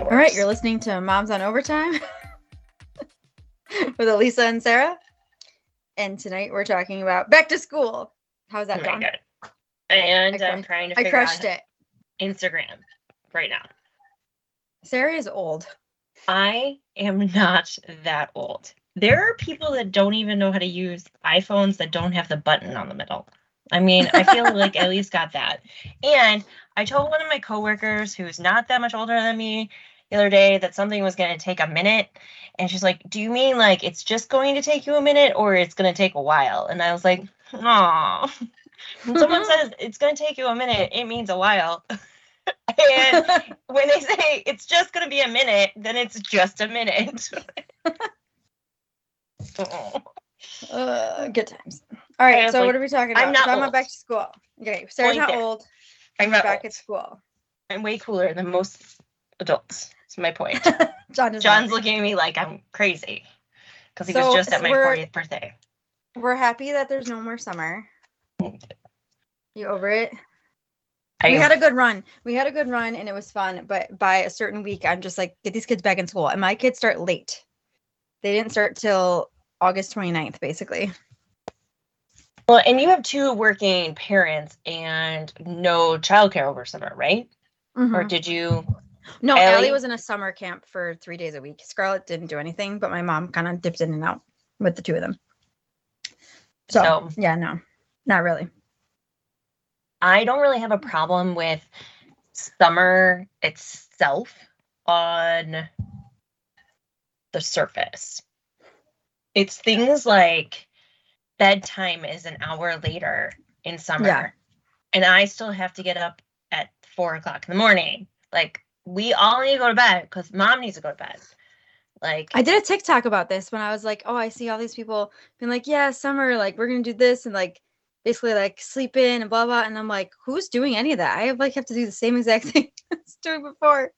Works. All right, you're listening to Moms on Overtime with Elisa and Sarah. And tonight we're talking about back to school. How's Oh that my going? And I I'm crushed- trying to I crushed out it. Instagram right now. Sarah is old. I am not that old. There are people that don't even know how to use iPhones that don't have the button on the middle. I mean, I feel like at least got that. And I told one of my coworkers who's not that much older than me the other day that something was going to take a minute. And she's like, Do you mean like it's just going to take you a minute or it's going to take a while? And I was like, Aw. When someone says it's going to take you a minute, it means a while. and when they say it's just going to be a minute, then it's just a minute. Oh. Uh, good times. All right, so like, what are we talking about? I'm not Talking about back to school. Okay, Sarah's Point not old. I'm not back old. at school. I'm way cooler than most adults. That's my point. John is John's looking at me like I'm crazy because he So- was just at my we're- 40th birthday. We're happy that there's no more summer. You over it? I we had a good run. We had a good run and it was fun. But by a certain week, I'm just like, get these kids back in school. And my kids start late. They didn't start till August 29th, basically. well, and you have two working parents and no childcare over summer, right? Or Mhm. did you? No, Ellie- Allie was in a summer camp for three days a week. Scarlett didn't do anything, but my mom kind of dipped in and out with the two of them. So, So- yeah, no, not really. I don't really have a problem with summer itself on the surface. It's things like bedtime is an hour later in summer. Yeah. And I still have to get up at four o'clock in the morning. Like we all need to go to bed because mom needs to go to bed. Like I did a TikTok about this when I was like, oh, I see all these people being like, yeah, summer, like we're gonna do this and like basically like sleep in and blah blah. And I'm like, who's doing any of that? I like have to do the same exact thing I was doing before.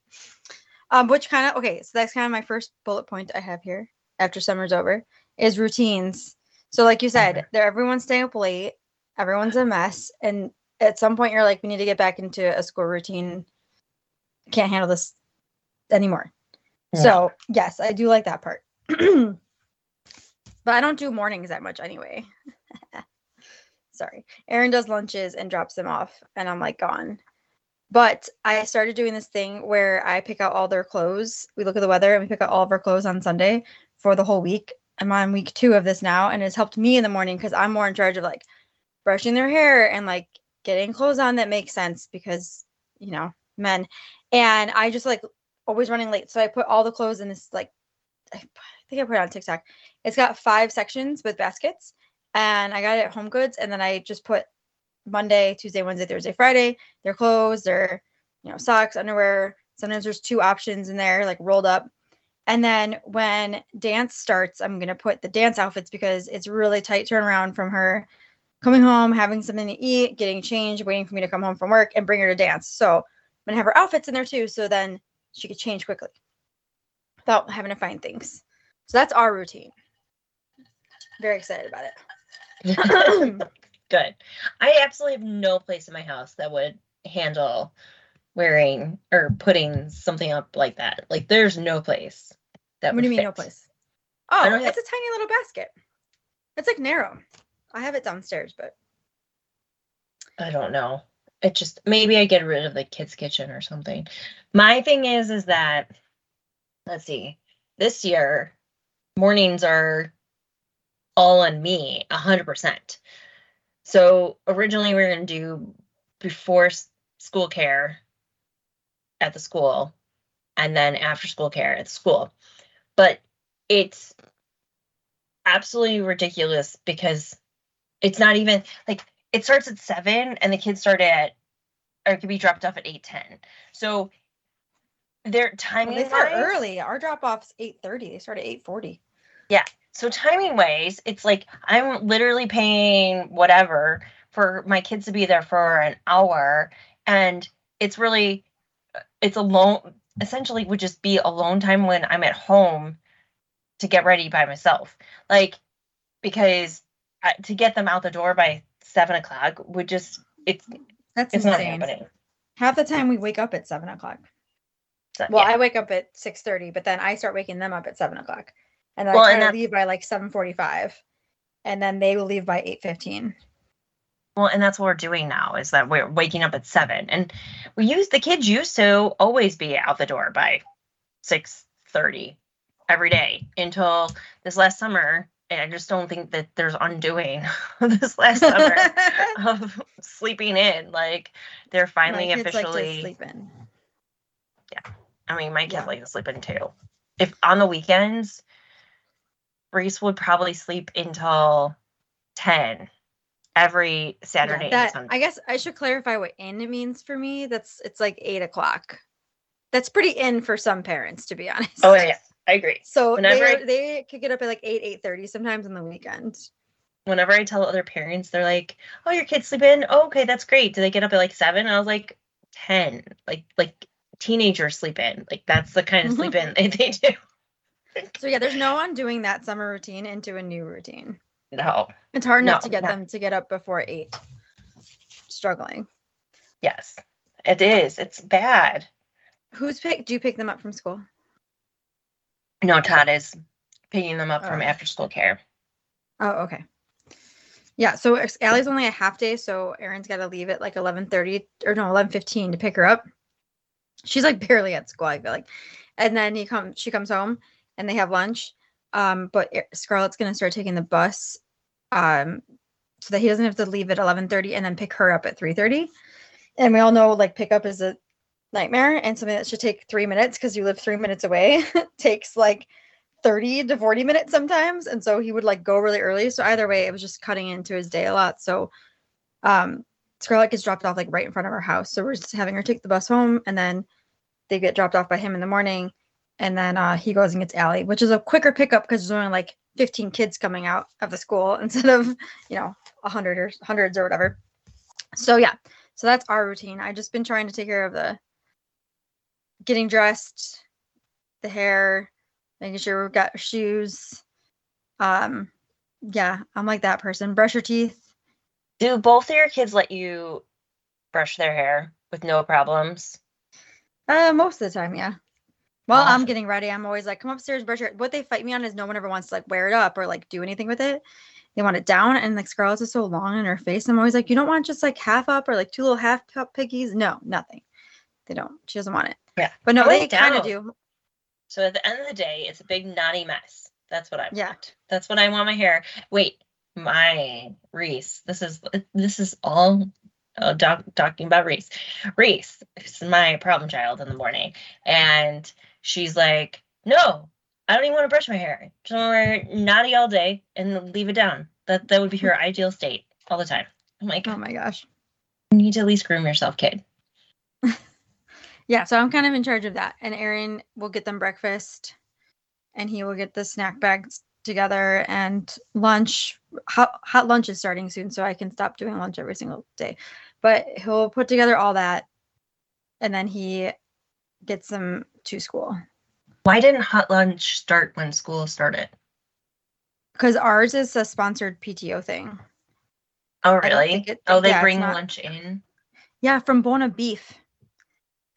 Um, which kind of okay, so that's kind of my first bullet point I have here after summer's over is routines. So like you said, Mhm. there everyone's staying up late, everyone's a mess, and at some point you're like, we need to get back into a school routine. Can't handle this anymore. Yeah. So yes, I do like that part. but I don't do mornings that much anyway. Sorry. Aaron does lunches and drops them off, and I'm like gone. But I started doing this thing where I pick out all their clothes. We look at the weather and we pick out all of our clothes on Sunday for the whole week. I'm on week two of this now, and it's helped me in the morning because I'm more in charge of like brushing their hair and like getting clothes on that make sense because you know men. And I just like always running late, so I put all the clothes in this like I think I put it on TikTok. It's got five sections with baskets, and I got it at Home Goods, and then I just put Monday, Tuesday, Wednesday, Thursday, Friday, their clothes, their you know socks, underwear. Sometimes there's two options in there, like rolled up. And then when dance starts, I'm gonna put the dance outfits because it's really tight turnaround from her coming home, having something to eat, getting changed, waiting for me to come home from work, and bring her to dance. So I'm gonna have her outfits in there too, so then she could change quickly without having to find things. So that's our routine. Very excited about it. Good. I absolutely have no place in my house that would handle wearing or putting something up like that. Like there's no place that what do would you mean no place? Oh, it's a tiny little basket. It's like narrow. I have it downstairs, but I don't know. It just maybe I get rid of the kids' kitchen or something. My thing is is that let's see. This year mornings are all on me, a hundred percent. So originally we were gonna do before school care at the school and then after school care at the school. But it's absolutely ridiculous because it's not even like it starts at seven and the kids start at or it could be dropped off at eight ten. So their well, timing they start wise- early. Our drop off's eight thirty. They start at eight forty. Yeah. So timing ways, it's like I'm literally paying whatever for my kids to be there for an hour, and it's really it's alone. Essentially, would just be alone time when I'm at home to get ready by myself, like because I, to get them out the door by seven o'clock would just it's That's it's not happening. Half the time we wake up at seven o'clock. So, Well, yeah. I wake up at six thirty, but then I start waking them up at seven o'clock, and then Well, I try to leave by like seven forty-five, and then they will leave by eight fifteen. Well, and that's what we're doing now is that we're waking up at seven, and we use the kids used to always be out the door by six thirty every day until this last summer. I just don't think that there's undoing this last summer of sleeping in. Like they're finally My kids like to officially. sleep in. Yeah. I mean, my kids Yeah. like to sleep in too. If on the weekends, Reese would probably sleep until ten every Yeah, Saturday and that, Sunday. I guess I should clarify what in means for me. That's it's like eight o'clock. That's pretty in for some parents, to be honest. oh yeah, I agree. So Whenever they I- they could get up at like eight eight thirty sometimes on the weekend. whenever I tell other parents, they're like, "Oh, your kids sleep in. Oh, okay, that's great. Do they get up at like seven? I was like, ten. Like like teenagers sleep in. Like that's the kind of sleep in they, they do. So yeah, there's no one doing that summer routine into a new routine. No. It's hard enough No, to get no. them to get up before eight. Struggling. Yes, it is. It's bad. Who's pick? Do you pick them up from school? No, Todd is picking them up from Oh. after school care. Oh, okay. Yeah, so Allie's only a half day, so Aaron's got to leave at like eleven thirty or no eleven fifteen to pick her up. She's like barely at school, I feel like, and then he comes, she comes home, and they have lunch. Um, but Scarlett's gonna start taking the bus, um, so that he doesn't have to leave at eleven thirty and then pick her up at three thirty. And we all know like pickup is a nightmare and something that should take three minutes because you live three minutes away takes like 30 to 40 minutes sometimes and so he would like go really early. So either way it was just cutting into his day a lot. So um scarlett gets dropped off like right in front of our house. So we're just having her take the bus home and then they get dropped off by him in the morning and then uh he goes and gets Allie, which is a quicker pickup because there's only like 15 kids coming out of the school instead of you know 100 or hundreds or whatever. So yeah. So that's our routine. I just been trying to take care of the getting dressed the hair making sure we've got shoes. Um yeah i'm like that person. Brush your teeth. Do both of your kids let you brush their hair with no problems? uh most of the time yeah. While i'm getting ready i'm always like come upstairs brush your what they fight me on is no one ever wants to like wear it up or like do anything with it. They want it down and like scarlett's is so long in her face i'm always like you don't want just like half up or like two little half cup piggies? No nothing. They don't. She doesn't want it Yeah. but no they kind of do So at the end of the day, it's a big naughty mess. That's what I want. Yeah. That's what I want my hair. Wait, my Reese. This is this is all uh, doc, talking about Reese. Reese is my problem child in the morning, and she's like, "No, I don't even want to brush my hair. Just want to wear naughty all day and leave it down. That that would be her ideal state all the time." I'm like, oh my gosh "You need to at least groom yourself, kid." Yeah, so I'm kind of in charge of that. And Aaron will get them breakfast and he will get the snack bags together and lunch. Hot, hot lunch is starting soon, so I can stop doing lunch every single day. But he'll put together all that and then he gets them to school. Why didn't hot lunch start when school started? Because ours is a sponsored PTO thing. Oh, really? it- oh, they yeah, bring not- lunch in. Yeah, from Buona Beef.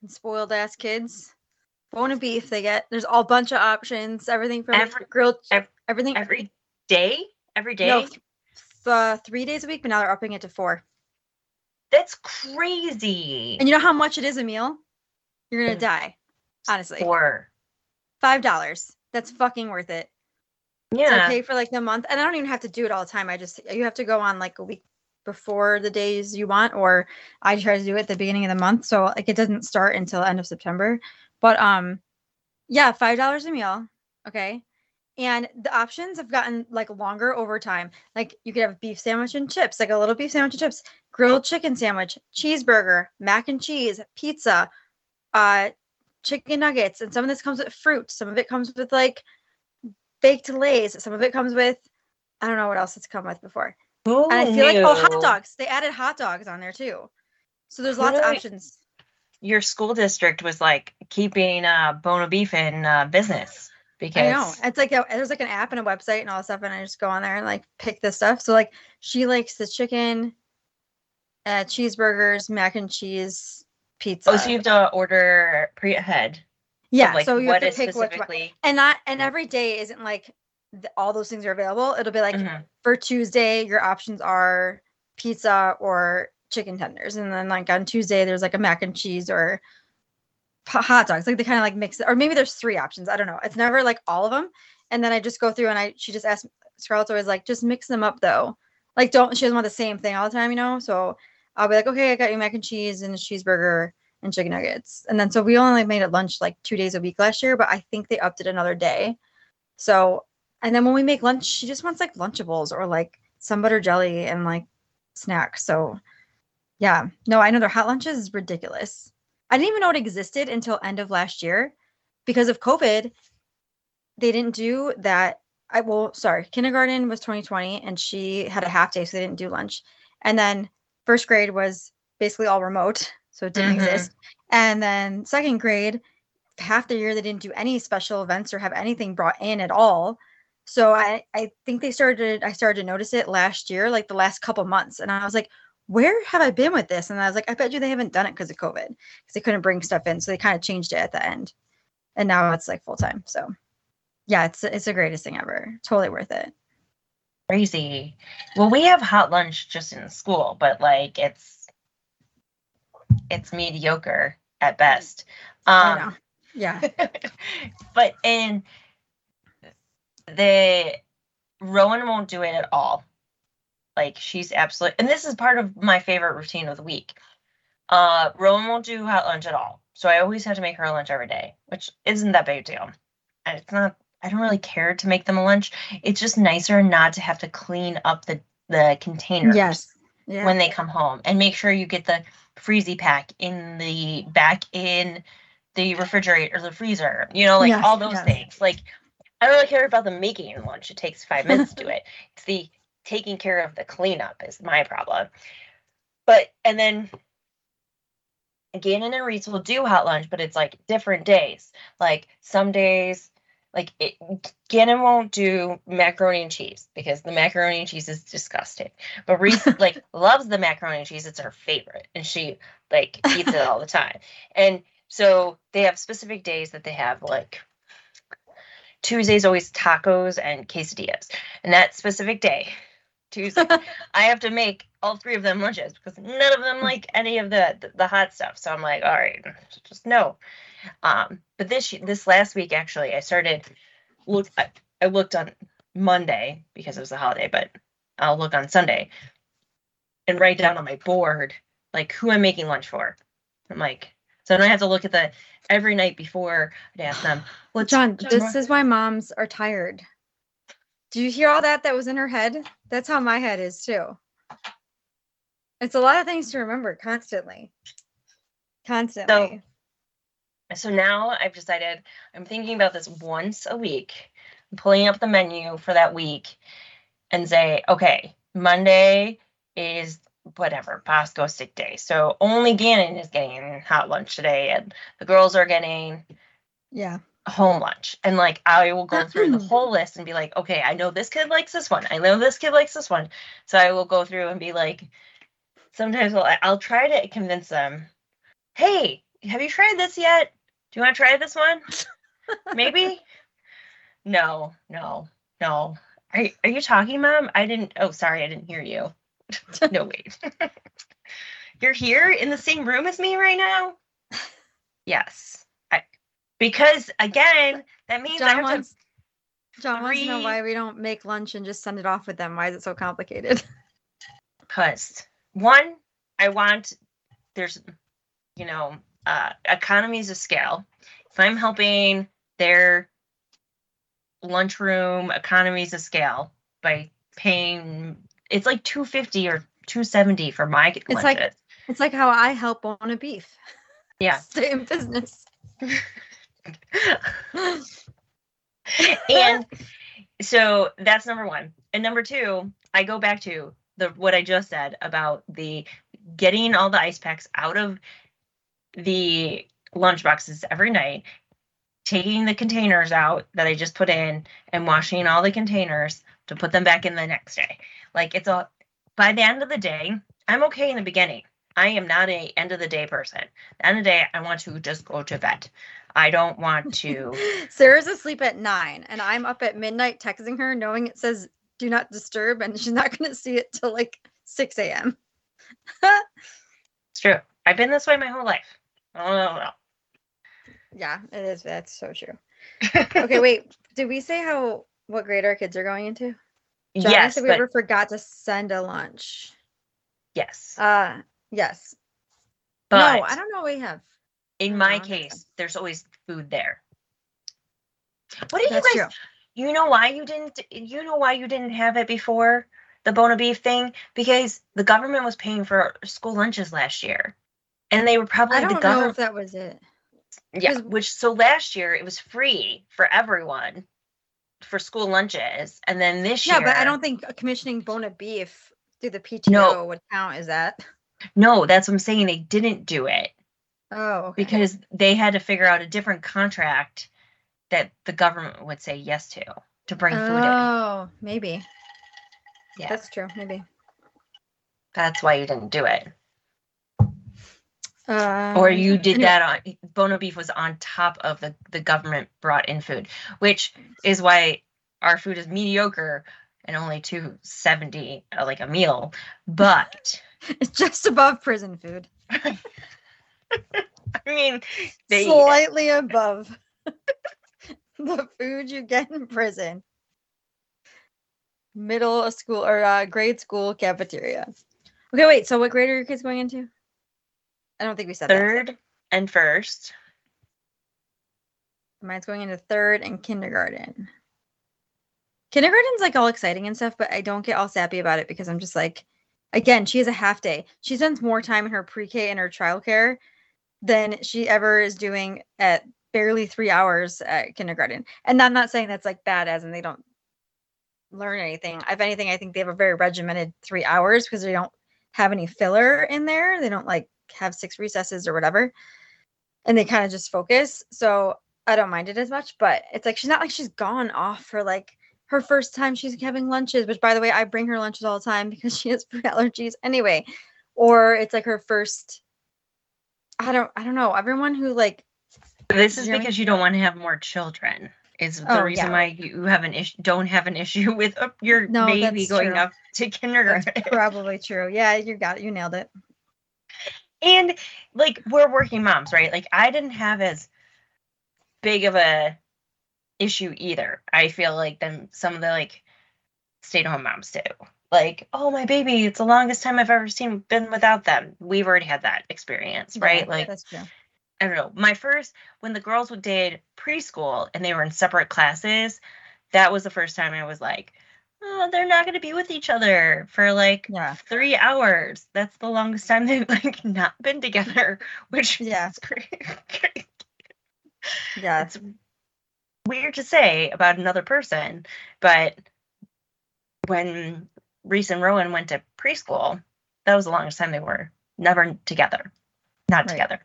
Spoiled ass kids. Buona Beef, they get there's all bunch of options, everything from Every- grilled ev- everything every day every day No, th- uh, three days a week, but now they're upping it to four. that's crazy And you know how much it is a meal? You're gonna Mm. die. Honestly, four five dollars. That's fucking worth it. So I yeah pay for like the month, and I don't even have to do it all the time. I just you have to go on like a week before the days you want, or I try to do it at the beginning of the month. So like it doesn't start until end of September. But um, yeah, five dollars a meal. Okay. And the options have gotten like longer over time. Like you could have beef sandwich and chips, like a little beef sandwich and chips, grilled chicken sandwich, cheeseburger, mac and cheese, pizza, uh, chicken nuggets, and some of this comes with fruit. Some of it comes with like baked lays. Some of it comes with I don't know what else it's come with before. Who And I feel like oh hot dogs. They added hot dogs on there too. So there's lots of options. your school district was like keeping uh buona beef in uh, business because I know. It's like a, there's like an app and a website and all that stuff, and I just go on there and like pick this stuff. So like she likes the chicken, uh, cheeseburgers, mac and cheese, pizza. oh so you have to order pre ahead Yeah, like so you what have is to pick specifically. And not and every day isn't like th- all those things are available. It'll be like Mhm. for Tuesday, your options are pizza or chicken tenders, and then like on Tuesday, there's like a mac and cheese or hot dogs. Like they kind of like mix it, or maybe there's three options. I don't know. It's never like all of them. And then I just go through and I she just asked Scarlett's always like just mix them up though. Like don't she doesn't want the same thing all the time, you know? So I'll be like, okay, I got you mac and cheese and a cheeseburger and chicken nuggets. And then so we only made it lunch like two days a week last year, but I think they upped it another day. So and then when we make lunch, she just wants like Lunchables or like some butter jelly and like snacks. So yeah, no, I know their hot lunches is ridiculous. I didn't even know it existed until end of last year because of COVID. They didn't do that. I well, sorry, kindergarten was 2020 and she had a half day, so they didn't do lunch. And then first grade was basically all remote, so it didn't Mhm. exist. And then second grade, half the year they didn't do any special events or have anything brought in at all. So I I think they started I started to notice it last year, like the last couple months, and I was like, where have I been with this? And I was like, I bet you they haven't done it because of COVID, because they couldn't bring stuff in, so they kind of changed it at the end, and now it's like full time. So yeah, it's it's the greatest thing ever. Totally worth it. Crazy. Well, we have hot lunch just in school, but like it's it's mediocre at best. Um. Yeah. but in the Rowan won't do it at all. Like she's absolutely and this is part of my favorite routine of the week. Uh Rowan won't do hot lunch at all. So I always have to make her a lunch every day, which isn't that big a deal. And it's not I don't really care to make them a lunch. It's just nicer not to have to clean up the the containers yes. Yeah. when they come home and make sure you get the freezy pack in the back in the refrigerator or the freezer you know like Yes, all those yes. things like i don't really care about the making lunch. It takes five minutes to do it. It's the taking care of the cleanup is my problem. But and then gannon and reese will do hot lunch but it's like different days. Like some days like it, gannon won't do macaroni and cheese because the macaroni and cheese is disgusting. But Reese like loves the macaroni and cheese. It's her favorite, and she like eats it all the time. And so they have specific days that they have like Tuesdays always tacos and quesadillas, and that specific day, Tuesday, I have to make all three of them lunches because none of them like any of the the, the hot stuff. So I'm like, all right, just no. Um, but this this last week actually, I started look. I, I looked on Monday because it was a holiday, but I'll look on Sunday and write down on my board like who I'm making lunch for. I'm like, so I don't have to look at the every night before I'd ask them. Well, John, this is why moms are tired. Do you hear all that that was in her head? That's how my head is too. It's a lot of things to remember constantly. Constantly. so now I've decided I'm thinking about this once a week. I'm pulling up the menu for that week and say, okay, Monday is whatever Bosco stick day. So only Gannon is getting hot lunch today, and the girls are getting yeah. home lunch. And like i will go through the whole list and be like okay i know this kid likes this one. I know this kid likes this one. So i will go through and be like sometimes i'll, I'll try to convince them hey have you tried this yet? Do you want to try this one? Maybe? No no no. Are, are you talking mom? I didn't oh sorry i didn't hear you no wait you're here in the same room as me right now yes I, because again that means I John have wants John wants to know why we don't make lunch and just send it off with them. Why is it so complicated? because one i want there's you know uh economies of scale if i'm helping their lunchroom economies of scale by paying it's like 250 or 270 for my It's lunches. like- It's like how I help Buona Beef. yeah Stay in business. and so that's number one and number two i go back to the what i just said about the getting all the ice packs out of the lunch boxes every night taking the containers out that i just put in and washing all the containers to put them back in the next day like it's a by the end of the day i'm okay in the beginning i am not a end of the day person the end of the day i want to just go to bed I don't want to. Sarah's asleep at nine, and I'm up at midnight texting her, knowing it says "do not disturb," and she's not going to see it till like six a.m. it's true. I've been this way my whole life. Oh no, no. Yeah, it is. That's so true. okay, wait. Did we say how what grade our kids are going into? John yes, we but ever forgot to send a lunch. yes, Uh, yes. but no, I don't know. what We have. in my case, there's always food there. What do you guys? true. You know why you didn't? You know why you didn't have it before the Buona Beef thing? Because the government was paying for school lunches last year, and they were probably I the don't know government. if that was it. Yeah, which so last year it was free for everyone for school lunches, and then this Yeah, year, Yeah, but I don't think commissioning Buona Beef through the PTO would count Is that. No, that's what I'm saying. They didn't do it Oh, okay. because they had to figure out a different contract that the government would say yes to to bring food in. Oh, maybe. Yeah, That's true. Maybe. that's why you didn't do it, Uh, or you did that on Buona Beef was on top of the the government brought in food, which is why our food is mediocre and only two seventy uh, like a meal, but. It's just above prison food. I mean, they Slightly above the food you get in prison. Middle school or uh, grade school cafeteria. Okay, wait. So, what grade are your kids going into? I don't think we said that. third and first. Mine's going into third and kindergarten. Kindergarten's like all exciting and stuff, but I don't get all sappy about it because I'm just like, again, she has a half day. She spends more time in her pre-K and her childcare than she ever is doing at barely three hours at kindergarten. And I'm not saying that's like bad as and they don't learn anything. If anything, I think they have a very regimented three hours because they don't have any filler in there. They don't like have six recesses or whatever. And they kind of just focus. So I don't mind it as much, but it's like she's not like she's gone off for like her first time she's having lunches, which by the way, I bring her lunches all the time because she has food allergies anyway. Or it's like her first I don't I don't know. Everyone who like This is You know what I mean? because you don't want to have more children. Is the Oh, reason yeah. why you have an issue? Don't have an issue with uh, your No, baby going true. up to that's kindergarten. probably true. Yeah, you got it. You nailed it. And like we're working moms, right? Like I didn't have as big of a issue either. I feel like than some of the like stay-at-home moms do. Like, oh my baby, it's the longest time I've ever seen been without them. We've already had that experience, right? Yeah, like that's true. I don't know. My first when the girls did preschool and they were in separate classes, that was the first time I was like, oh, they're not going to be with each other for like Yeah. three hours. That's the longest time they've like not been together, which Yeah. is great. Yeah. it's weird to say about another person, but when Reese and Rowan went to preschool, that was the longest time they were never together, not Right. together.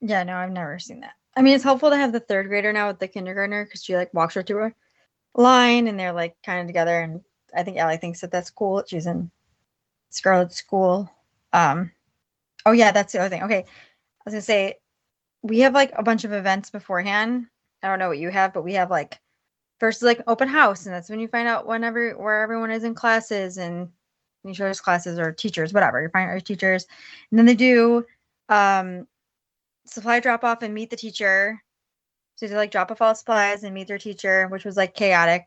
Yeah, no, I've never seen that. I mean, it's helpful to have the third grader now with the kindergartner because she like walks her to a line and they're like kind of together. And I think Allie thinks that that's cool. that She's in Scarlett school. Um, oh yeah, that's the other thing. Okay, I was gonna say we have like a bunch of events beforehand. I don't know what you have, but we have like first is like open house, and that's when you find out whenever where everyone is in classes and you choose classes or teachers, whatever. You find out your teachers, and then they do um supply drop off and meet the teacher. So they like drop off all supplies and meet their teacher, which was like chaotic.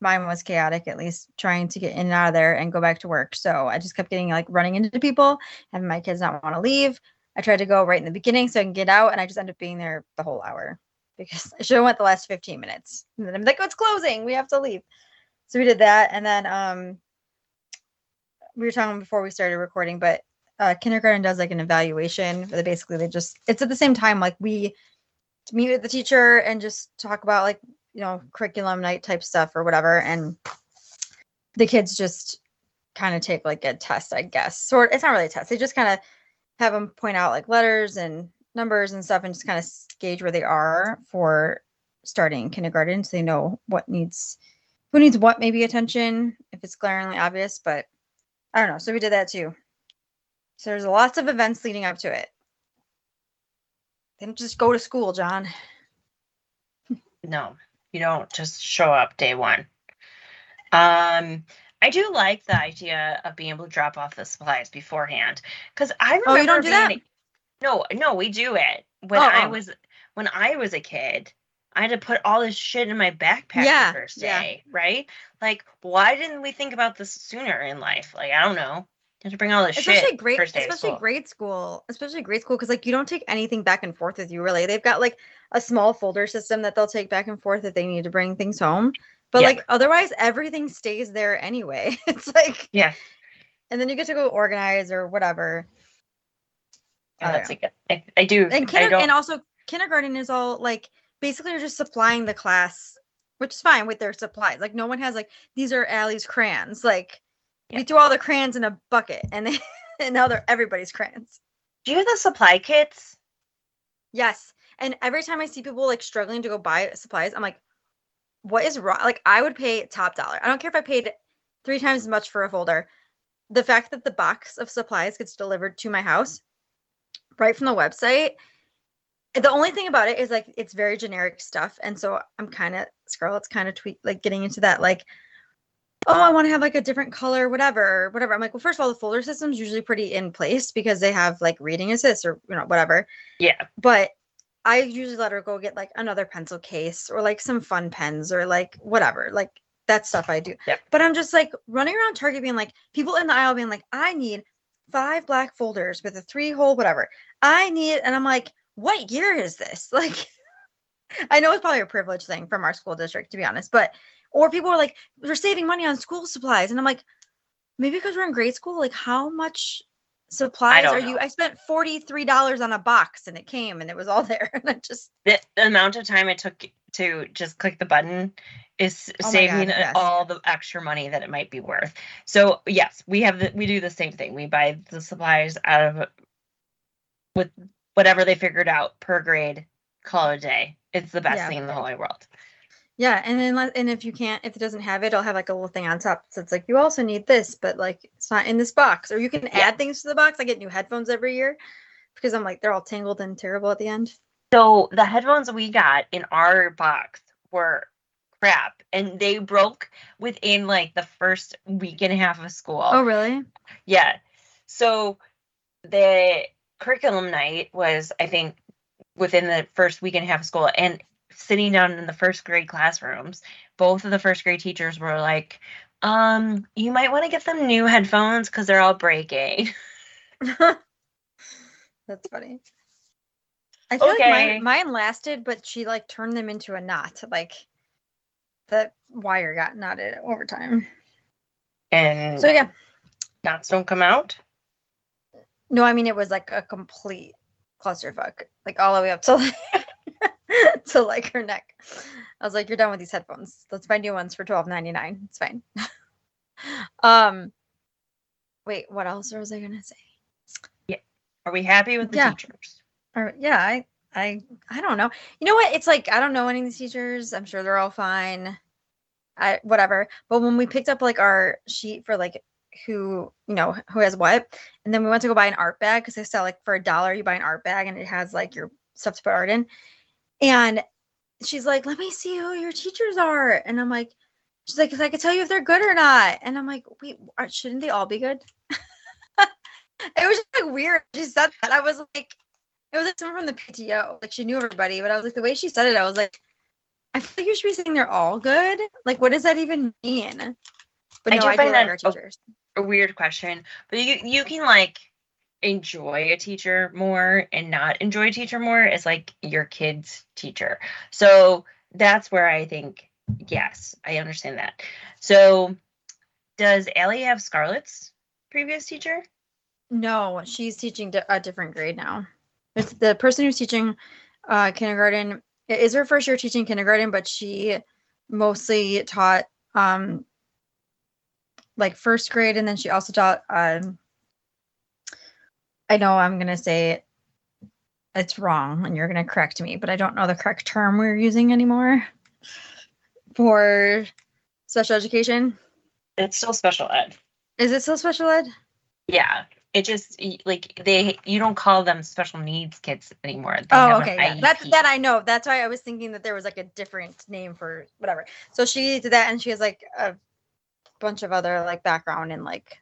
Mine was chaotic, at least trying to get in and out of there and go back to work. So I just kept getting like running into people, having my kids not want to leave. I tried to go right in the beginning so I can get out, and I just ended up being there the whole hour because I should have went the last 15 minutes. And then I'm like, oh, it's closing. We have to leave. So we did that, and then um, we were talking before we started recording, but uh, kindergarten does like an evaluation. They basically they just it's at the same time like we meet with the teacher and just talk about like you know curriculum night type stuff or whatever, and the kids just kind of take like a test, I guess. Sort it's not really a test. They just kind of have them point out like letters and numbers and stuff, and just kind of gauge where they are for starting kindergarten, so they know what needs who needs what maybe attention if it's glaringly obvious, but I don't know. So we did that too. So there's lots of events leading up to it. They don't just go to school, John. no, you don't just show up day one. Um, I do like the idea of being able to drop off the supplies beforehand because I remember Oh, you don't do that? being- No, no, we do it when Oh, I was when I was a kid. I had to put all this shit in my backpack Yeah, the first day, yeah. right? Like, why didn't we think about this sooner in life? Like, I don't know. You have to bring all this especially shit grade first day especially grade school especially grade school because like you don't take anything back and forth with you really they've got like a small folder system that they'll take back and forth if they need to bring things home but Yeah. like otherwise everything stays there anyway it's like Yeah. and then you get to go organize or whatever Yeah, I that's like I, I do. and I kinder- don't. and also kindergarten is all like basically you're just supplying the class which is fine with their supplies like no one has like these are Allie's crayons like We threw all the crayons in a bucket and they and now they're everybody's crayons do you have the supply kits? Yes. And every time I see people like struggling to go buy supplies, I'm like, what is wrong? Like, I would pay top dollar. I don't care if I paid three times as much for a folder. The fact that the box of supplies gets delivered to my house right from the website. The only thing about it is like it's very generic stuff. And so I'm kind of Scarlett's kind of tweet like getting into that, like, oh, I um, want to have like a different color, whatever, whatever. I'm like, well, first of all, the folder system's usually pretty in place because they have like reading assist or you know, whatever Yeah. but I usually let her go get like another pencil case or like some fun pens or like whatever. Like that stuff I do. Yeah. But I'm just like running around Target being like people in the aisle being like, I need five black folders with a three hole, whatever. I need and I'm like, what year is this? Like I know it's probably a privilege thing from our school district, to be honest, but or people are like, we're saving money on school supplies. And I'm like, maybe because we're in grade school, like how much supplies are you? I spent $43 on a box and it came and it was all there. And I just The, the amount of time it took to just click the button is Oh saving God, yes. all the extra money that it might be worth. So yes, we have the we do the same thing. We buy the supplies out of with whatever they figured out per grade. Call it a day. It's the best Yeah. thing in the whole world. Yeah, and then and if you can't, if it doesn't have it, I'll have like a little thing on top. So it's like you also need this, but like it's not in this box. Or you can Yeah. add things to the box. I get new headphones every year because I'm like they're all tangled and terrible at the end. So the headphones we got in our box were crap and they broke within like the first week and a half of school. Oh really? Yeah. So the curriculum night was, I think, within the first week and a half of school. And sitting down in the first grade classrooms, both of the first grade teachers were like, um, you might want to get them new headphones because they're all breaking. That's funny. I feel like mine, mine lasted, but she like turned them into a knot. Like the wire got knotted over time. And So yeah, knots don't come out. no, I mean it was like a complete clusterfuck, like all the way up to to like her neck. I was like, "You're done with these headphones. Let's buy new ones for twelve ninety nine. It's fine." um, wait, what else was I gonna say? Yeah, are we happy with the Yeah. teachers? Or yeah, I I I don't know. You know what? It's like I don't know any of these teachers. I'm sure they're all fine. I whatever. But when we picked up like our sheet for like who you know who has what, and then we went to go buy an art bag because they sell like for a dollar you buy an art bag and it has like your stuff to put art in. And she's like, "Let me see who your teachers are," and I'm like. She's like, "If I could tell you if they're good or not," and I'm like, "Wait, shouldn't they all be good?" it was just like weird. She said that. I was like, it was like someone from the PTO. Like she knew everybody, but I was like, the way she said it, I was like, I feel like you should be saying they're all good. Like, what does that even mean? But I no, do I, do find like that our a- teachers. A weird question, but you you can like enjoy a teacher more and not enjoy a teacher more as like your kid's teacher. So that's where I think yes, I understand that. So does Allie have Scarlett's previous teacher? No, she's teaching a different grade now. It's the person who's teaching uh, kindergarten. It is her first year teaching kindergarten, but she mostly taught um, like first grade, and then she also taught. Um, I know I'm gonna say it, it's wrong, and you're gonna correct me, but I don't know the correct term we're using anymore for special education. It's still special ed. Is it still special ed? Yeah. It just like they you don't call them special needs kids anymore. They Oh, okay. Yeah. That's that I know. That's why I was thinking that there was like a different name for whatever. So she did that, and she has like a bunch of other like background in like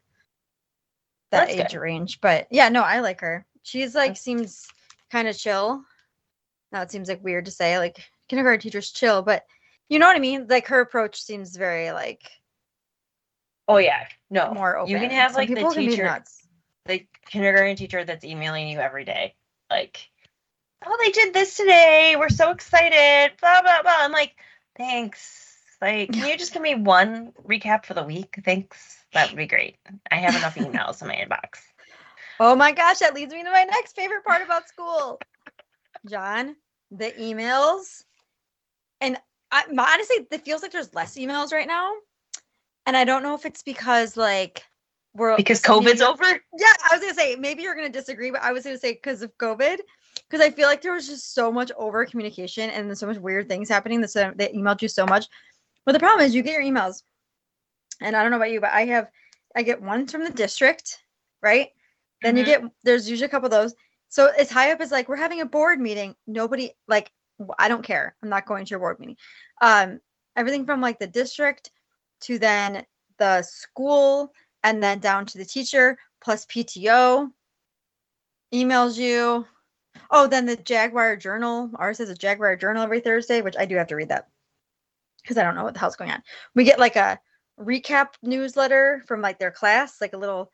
that That's age good. range. But yeah, no, I like her. She's like seems kind of chill. Now it seems like weird to say like kindergarten teachers chill, but you know what I mean. Like her approach seems very like Oh yeah, no. more open. You can have Some like the people can be teacher, the kindergarten teacher that's emailing you every day, like, oh, they did this today. We're so excited. Blah blah blah. I'm like, thanks. Like, can you just give me one recap for the week? Thanks. That would be great. I have enough emails in my inbox. Oh my gosh, that leads me to my next favorite part about school. John, the emails. And I, honestly, it feels like there's less emails right now. And I don't know if it's because like we're Because COVID's over. Yeah, I was gonna say maybe you're gonna disagree, but I was gonna say because of COVID, because I feel like there was just so much over communication and so much weird things happening that they emailed you so much. But the problem is you get your emails, and I don't know about you, but I have I get ones from the district, right? Then you Mhm. get there's usually a couple of those. So it's high up as like we're having a board meeting. Nobody like I don't care. I'm not going to your board meeting. Um, everything from like the district to then the school and then down to the teacher plus PTO emails you. Oh, then the Jaguar Journal. Ours has a Jaguar Journal every Thursday, which I do have to read that because I don't know what the hell's going on. We get like a recap newsletter from like their class, like a little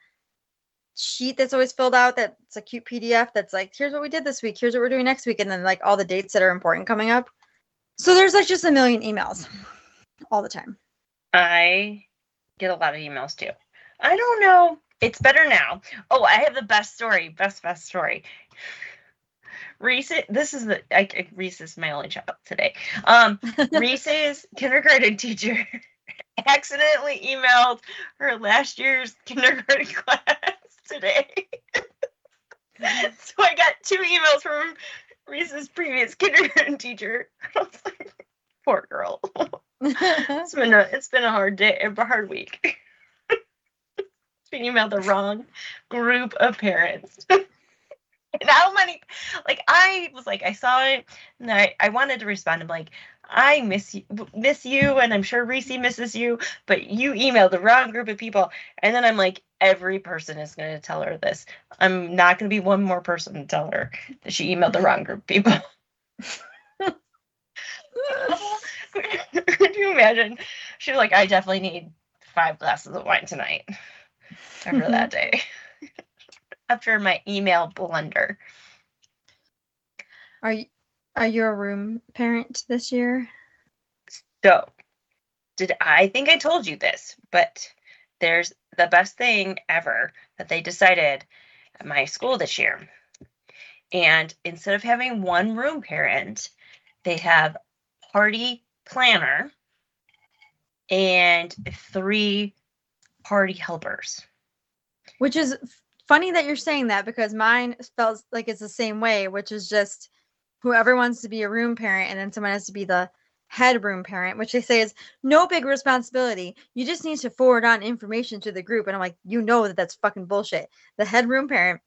sheet that's always filled out that's a cute PDF that's like, here's what we did this week, here's what we're doing next week, and then like all the dates that are important coming up. So there's like just a million emails all the time. I get a lot of emails too. I don't know. It's better now. Oh, I have the best story. Best best story. Reese, this is the I, I- Reese is my only child today. Um, Reese's kindergarten teacher accidentally emailed her last year's kindergarten class today. so I got two emails from Reese's previous kindergarten teacher. I was like, poor girl. It's been a it's been a hard day, a hard week. Being emailed the wrong group of parents. how many like I was like I saw it and I, I wanted to respond. I'm like, I miss you miss you and I'm sure Reese misses you, but you emailed the wrong group of people. And then I'm like, every person is gonna tell her this. I'm not gonna be one more person to tell her that she emailed the wrong group of people. Could you imagine? She was like, I definitely need five glasses of wine tonight after that day. After my email blunder. Are you are you a room parent this year? So, did I think I told you this? But there's the best thing ever that they decided at my school this year. And instead of having one room parent, they have party planner and three party helpers. Which is funny that you're saying that because mine felt like it's the same way, which is just whoever wants to be a room parent and then someone has to be the head room parent, which they say is no big responsibility. You just need to forward on information to the group. And I'm like, you know that that's fucking bullshit. The head room parent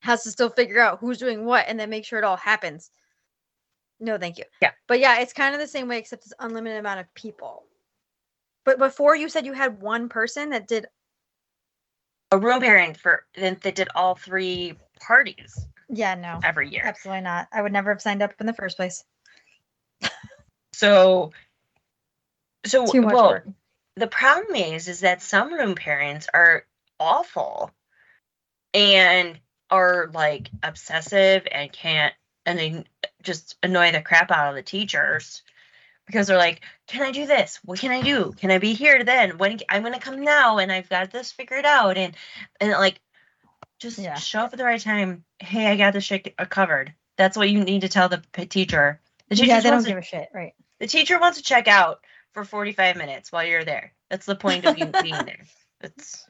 has to still figure out who's doing what and then make sure it all happens. No, thank you. Yeah. But yeah, it's kind of the same way, except it's unlimited amount of people. But before you said you had one person that did A room parent for then they did all three parties yeah, no. every year. Absolutely not. I would never have signed up in the first place. So, so Too much well, work. the problem is, is that some room parents are awful and are like obsessive and can't, and they just annoy the crap out of the teachers because they're like, "Can I do this? What can I do? Can I be here then? When I'm gonna come now, and I've got this figured out." And and like, just Yeah. show up at the right time. Hey, I got this shit covered. That's what you need to tell the p- teacher. The teacher Yeah, they don't to give a shit, right? the teacher wants to check out for 45 minutes while you're there. That's the point of you being there. It's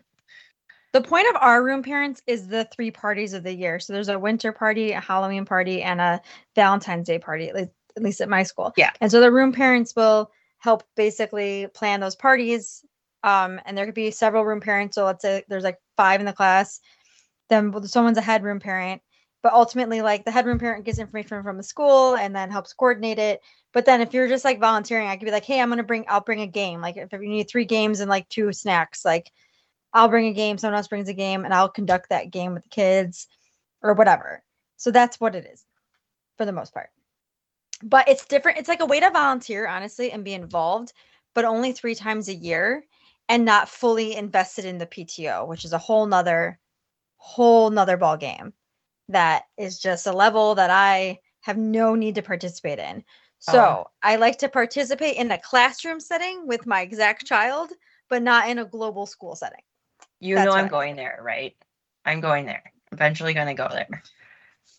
The point of our room parents is the three parties of the year. So there's a winter party, a Halloween party, and a Valentine's Day party, least, at least at my school. Yeah. And so the room parents will help basically plan those parties. Um, and there could be several room parents. So let's say there's like five in the class. then someone's a head room parent but ultimately like the head room parent gets information from the school and then helps coordinate it but then if you're just like volunteering i could be like hey i'm gonna bring i'll bring a game like if you need three games and like two snacks like i'll bring a game someone else brings a game and i'll conduct that game with the kids or whatever so that's what it is for the most part but it's different it's like a way to volunteer honestly and be involved but only three times a year and not fully invested in the pto which is a whole nother whole nother ball game that is just a level that I have no need to participate in. Oh. So Oh. I like to participate in a classroom setting with my exact child, but not in a global school setting. You That's know I'm going there, right? I'm going there. Eventually going to go there.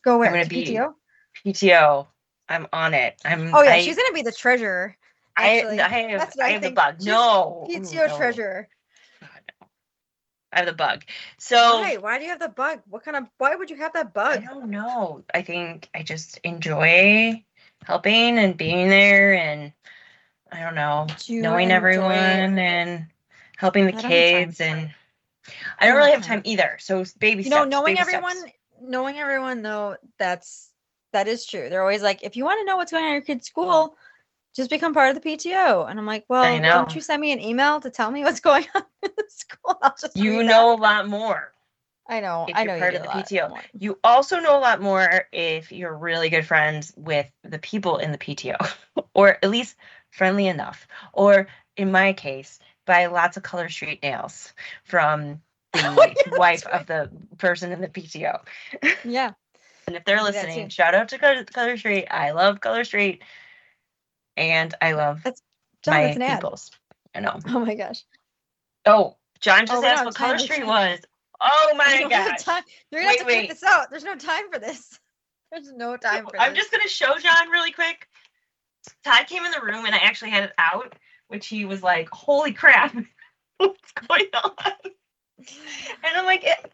Go where? gonna To be- PTO? I'm on it. I'm. Oh yeah, I, she's gonna be the treasurer. I, actually. I have. That's what I I have the bug. She's No. Ooh, PTO no. treasurer. God, no. I have the bug. So Why? Why do you have the bug? What kind of? Why would you have that bug? I don't know. I think I just enjoy helping and being there, and I don't know, you knowing everyone and helping the I don't have time. kids, and I don't really have time either. So baby you know steps, knowing everyone steps. knowing everyone though that's that is true they're always like if you want to know what's going on in your kid's school just become part of the pto and i'm like well don't you send me an email to tell me what's going on in the school i'll just You know that. a lot more. i know i you're know part of the PTO. more. You also know a lot more if you're really good friends with the people in the PTO, or at least friendly enough. Or in my case, buy lots of Color Street nails from the Oh, yeah, wife right. of the person in the PTO. yeah And if they're listening, shout out to Color, Color Street. I love Color Street, and I love John, my it's an ad. peoples. I know. oh my gosh Oh, John just Oh, asked what Color Street was. Oh my gosh. you're gonna have to wait. check this out there's no time for this there's no time for I'm this. just gonna show John really quick. Todd came in the room and I actually had it out, which he was like, "Holy crap, what's going on?" And I'm like, it,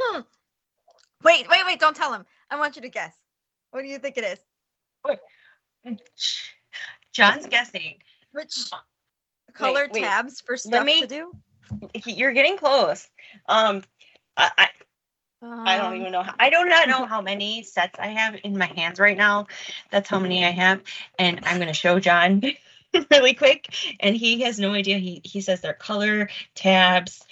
Hmm. Wait wait wait don't tell him i want you to guess what do you think it is John's guessing. Which color wait. tabs for stuff me- to do? You're getting close. Um, I, I I don't Um, even know. How, I do not know how many sets I have in my hands right now. That's how many I have, and I'm gonna show John really quick. And he has no idea. He he says they're color tabs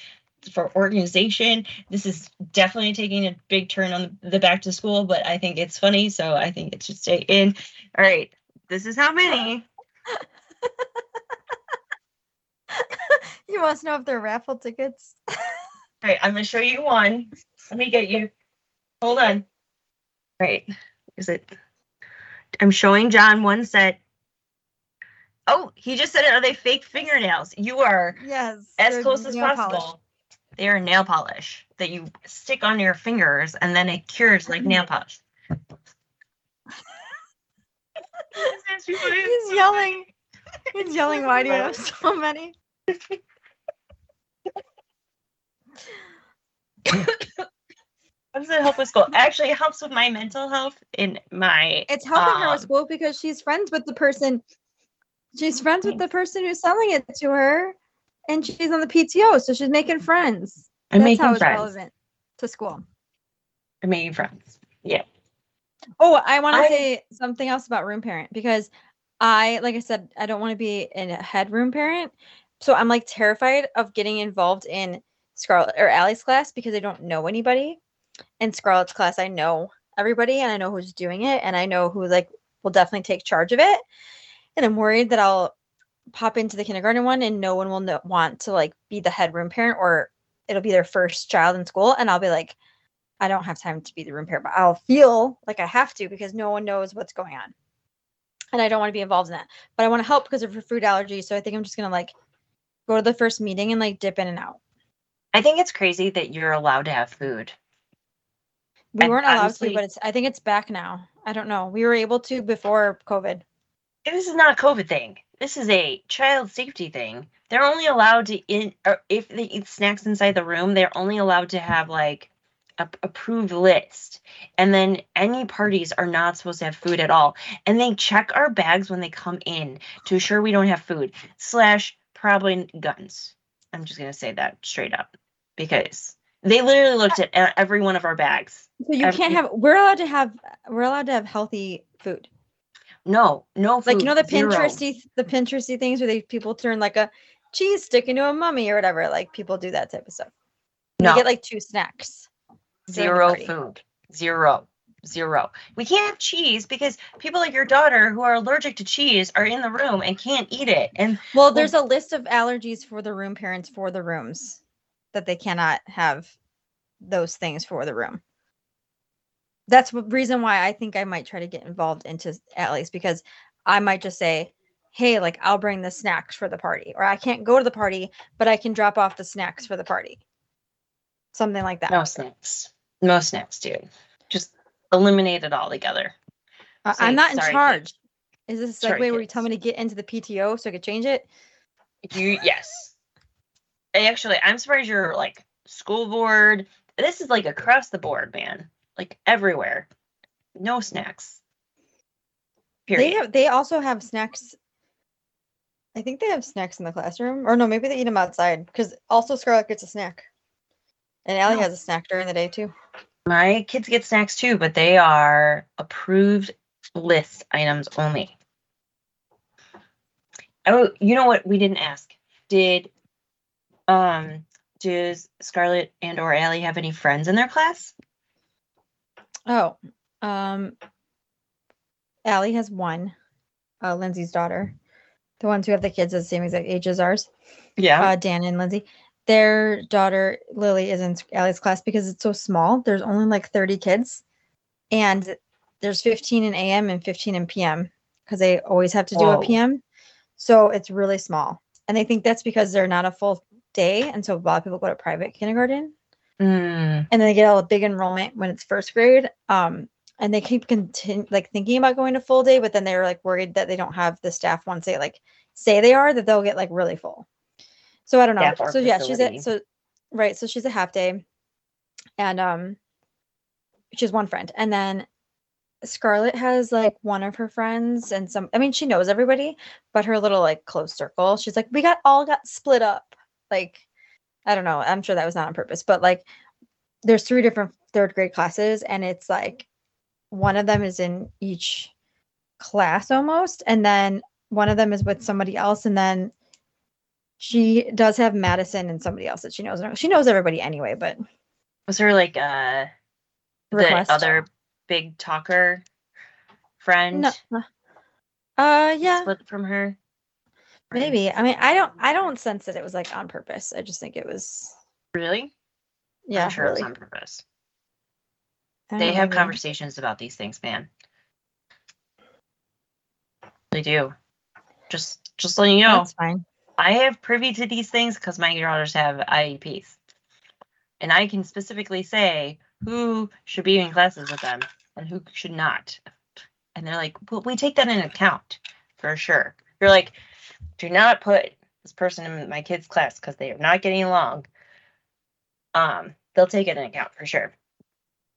for organization. This is definitely taking a big turn on the back to school, but I think it's funny, so I think it should stay in. All right, this is how many. you wants to know if they're raffle tickets. All right, I'm gonna show you one. Let me get you. Hold on. All right, is it? I'm showing John one set. Oh, he just said it. Are they fake fingernails? You are Yes. as close as possible. polish. They are nail polish that you stick on your fingers and then it cures like nail polish. He's yelling. He's yelling. Why do you have so many? How does it help with school? Actually, it helps with my mental health in my. It's helping her Um, with school because she's friends with the person. She's friends with the person who's selling it to her, and she's on the PTO, so she's making friends. I'm That's making how it's friends. relevant to school. I'm making friends. Yeah. Oh, I want to say something else about room parent because I, like I said, I don't want to be in a head room parent. So I'm like terrified of getting involved in Scarlett or Allie's class because I don't know anybody. In Scarlett's class, I know everybody and I know who's doing it and I know who like will definitely take charge of it. And I'm worried that I'll pop into the kindergarten one and no one will know, want to like be the head room parent or it'll be their first child in school and I'll be like, I don't have time to be the room parent, but I'll feel like I have to because no one knows what's going on. And I don't want to be involved in that. But I want to help because of her food allergy. So I think I'm just gonna like go to the first meeting and like dip in and out. I think it's crazy that you're allowed to have food. We And weren't allowed honestly- to, but it's I think it's back now. I don't know. We were able to before COVID. This is not a COVID thing. This is a child safety thing. They're only allowed to in or if they eat snacks inside the room, they're only allowed to have like a approved list. And then any parties are not supposed to have food at all. And they check our bags when they come in to assure we don't have food. Slash probably guns. I'm just gonna say that straight up because They literally looked at e- every one of our bags. So you can't have. We're allowed to have. We're allowed to have healthy food. No, no food. Like you know the zero. Pinteresty the Pinteresty things where they people turn like a cheese stick into a mummy or whatever. Like people do that type of stuff. No. You get like two snacks. Zero food. Zero. Zero. We can't have cheese because people like your daughter who are allergic to cheese are in the room and can't eat it. And Well, there's a list of allergies for the room parents for the rooms that they cannot have those things for the room. That's the reason why I think I might try to get involved into at least because I might just say, "Hey, like I'll bring the snacks for the party," or I can't go to the party, but I can drop off the snacks for the party. Something like that. no snacks. No snacks, dude. Just eliminate it all together. Say, I'm not in "Sorry, charge. Is this like Sorry, way where you tell me to get into the PTO so I could change it? You yes. Actually, I'm surprised you're like school board. This is like across the board, man. Like everywhere. No snacks. They Period. have, they also have snacks. I think they have snacks in the classroom, or no, maybe they eat them outside. Because also Scarlett gets a snack, and Allie No. has a snack during the day too. My kids get snacks too, but they are approved list items only. Oh, you know what? We didn't ask. Did um does Scarlett and or Allie have any friends in their class? Oh, um, Allie has one, uh, Lindsay's daughter, the ones who have the kids the same exact age as ours, Yeah. uh, Dan and Lindsay. Their daughter Lily is in Allie's class because it's so small. There's only like 30 kids, and there's 15 in AM and 15 in PM because they always have to do Whoa. a PM. So it's really small, and I think that's because they're not a full day, and so a lot of people go to private kindergarten Mm, and then they get all a big enrollment when it's first grade. Um, and they keep continu- like thinking about going to full day, but then they're like worried that they don't have the staff once they like say they are that they'll get like really full. So I don't know. Staff So yeah, she's at so right. So she's a half day, and um, she's one friend, and then Scarlett has like one of her friends and some. I mean, she knows everybody, but her little like close circle. She's like, we got all got split up. Like, I don't know. I'm sure that was not on purpose, but like, there's three different third grade classes, and it's like one of them is in each class almost, and then one of them is with somebody else, and then she does have Madison and somebody else that she knows. She knows everybody anyway, but was there like uh the other big talker friend No. Uh, yeah, split from her? Maybe. I mean, I don't. I don't sense that it was like on purpose. I just think it was. Really? Yeah, I'm sure really. it's on purpose. They have conversations about these things, man. They do. Just just letting you know. That's fine. I have privy to these things because my daughters have IEPs. And I can specifically say who should be in classes with them and who should not. And they're like, well, we take that in account for sure. You're like, do not put this person in my kid's class because they are not getting along. Um, they'll take it in account for sure.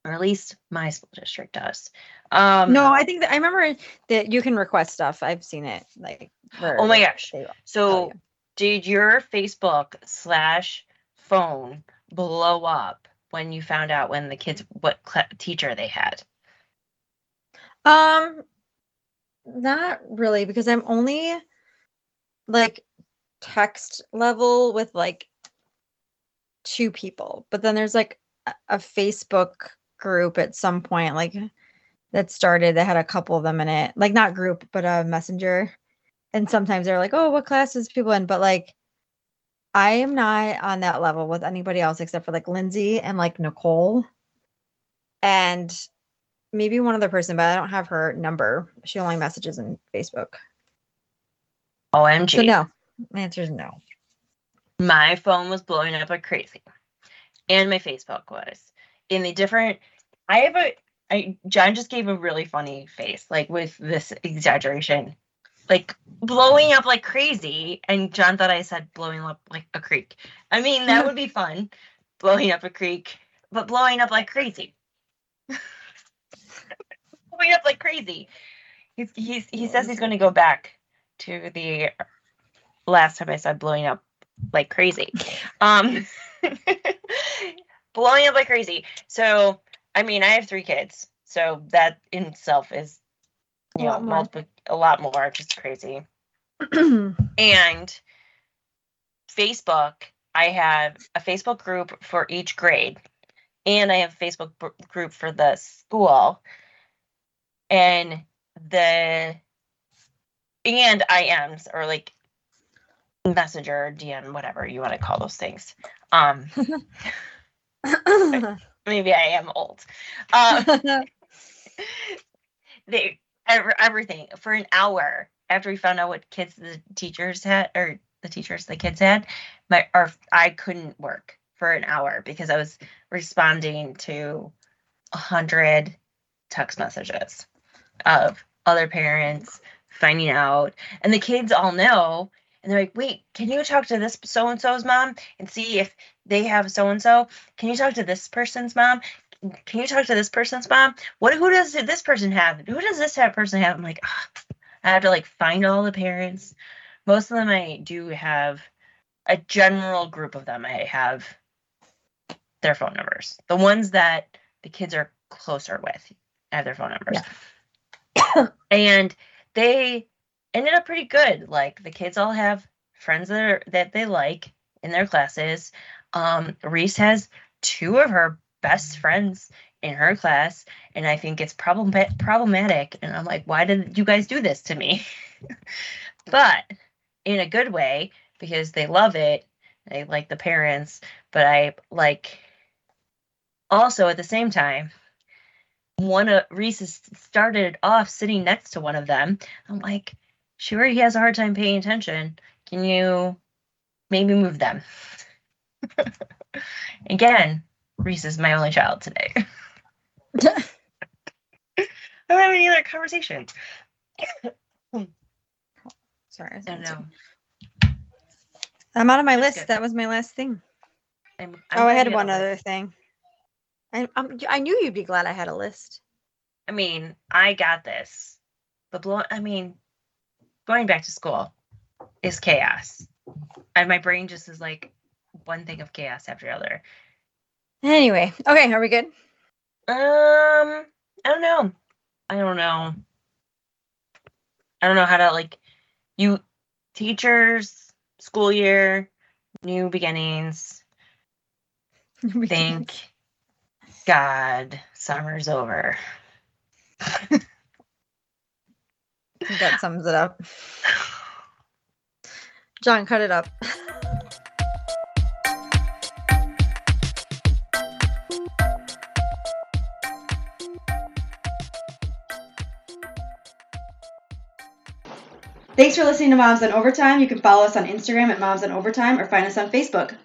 Or at least my school district does. Um, no, I think that I remember that you can request stuff. I've seen it. Like, Oh my gosh. So did your Facebook slash phone blow up when you found out when the kids what cl- teacher they had? Um, not really because I'm only like text level with like two people, but then there's like a, Facebook group at some point like that started that had a couple of them in it, like not group but a messenger, and sometimes they're like, oh, what classes people in, but like. I am not on that level with anybody else except for like Lindsay and like Nicole. And maybe one other person, but I don't have her number. She only messages in Facebook. OMG. So no. My answer is no. My phone was blowing up like crazy. And my Facebook was. In the different I have a I John just gave a really funny face, like with this exaggeration. Like blowing up like crazy. And John thought I said blowing up like a creek. I mean, that would be fun. Blowing up a creek, but blowing up like crazy. blowing up like crazy. He's, he's, he says he's going to go back to the last time I said blowing up like crazy. Um, blowing up like crazy. So, I mean, I have three kids, so that in itself is you know multiple a lot more, just crazy. And Facebook, I have a Facebook group for each grade, and I have a Facebook group for the school, and the and IMs or like messenger, DM, whatever you want to call those things. Um, maybe I am old. Um, they everything for an hour after we found out what kids the teachers had or the teachers the kids had my or i couldn't work for an hour because i was responding to a hundred text messages of other parents finding out. And the kids all know. And they're like wait can you talk to this so and so's mom and see if they have so and so can you talk to this person's mom? Can you talk to this person's mom? What who does this person have? Who does this have person have? I'm like "Ugh." i have to like find all the parents. Most of them i do have a general group of them. I have their phone numbers. The ones that the kids are closer with I have their phone numbers. And they ended up pretty good. Like the kids all have friends that are that they like in their classes. Um reese has two of her best friends in her class and i think it's problem- problematic. And i'm like why did you guys do this to me? But in a good way because they love it. They like the parents but i like also at the same time one of reese started off sitting next to one of them i'm like sure, he has a hard time paying attention can you maybe move them again reese is my only child today i don't have any other conversations Sorry. I don't know. I'm out of my That's list. good. That was my last thing. I'm, I'm oh, I had one other thing. I I'm, I knew you'd be glad I had a list. I mean, I got this. But blow, I mean, going back to school is chaos. And my brain just is like one thing of chaos after the other. Anyway, okay, are we good? Um, I don't know. I don't know. I don't know how to like you teachers, school year, new beginnings. Thank God summer's over. That sums it up. John, cut it up. Thanks for listening to Moms on Overtime. You can follow us on Instagram at Moms on Overtime or find us on Facebook.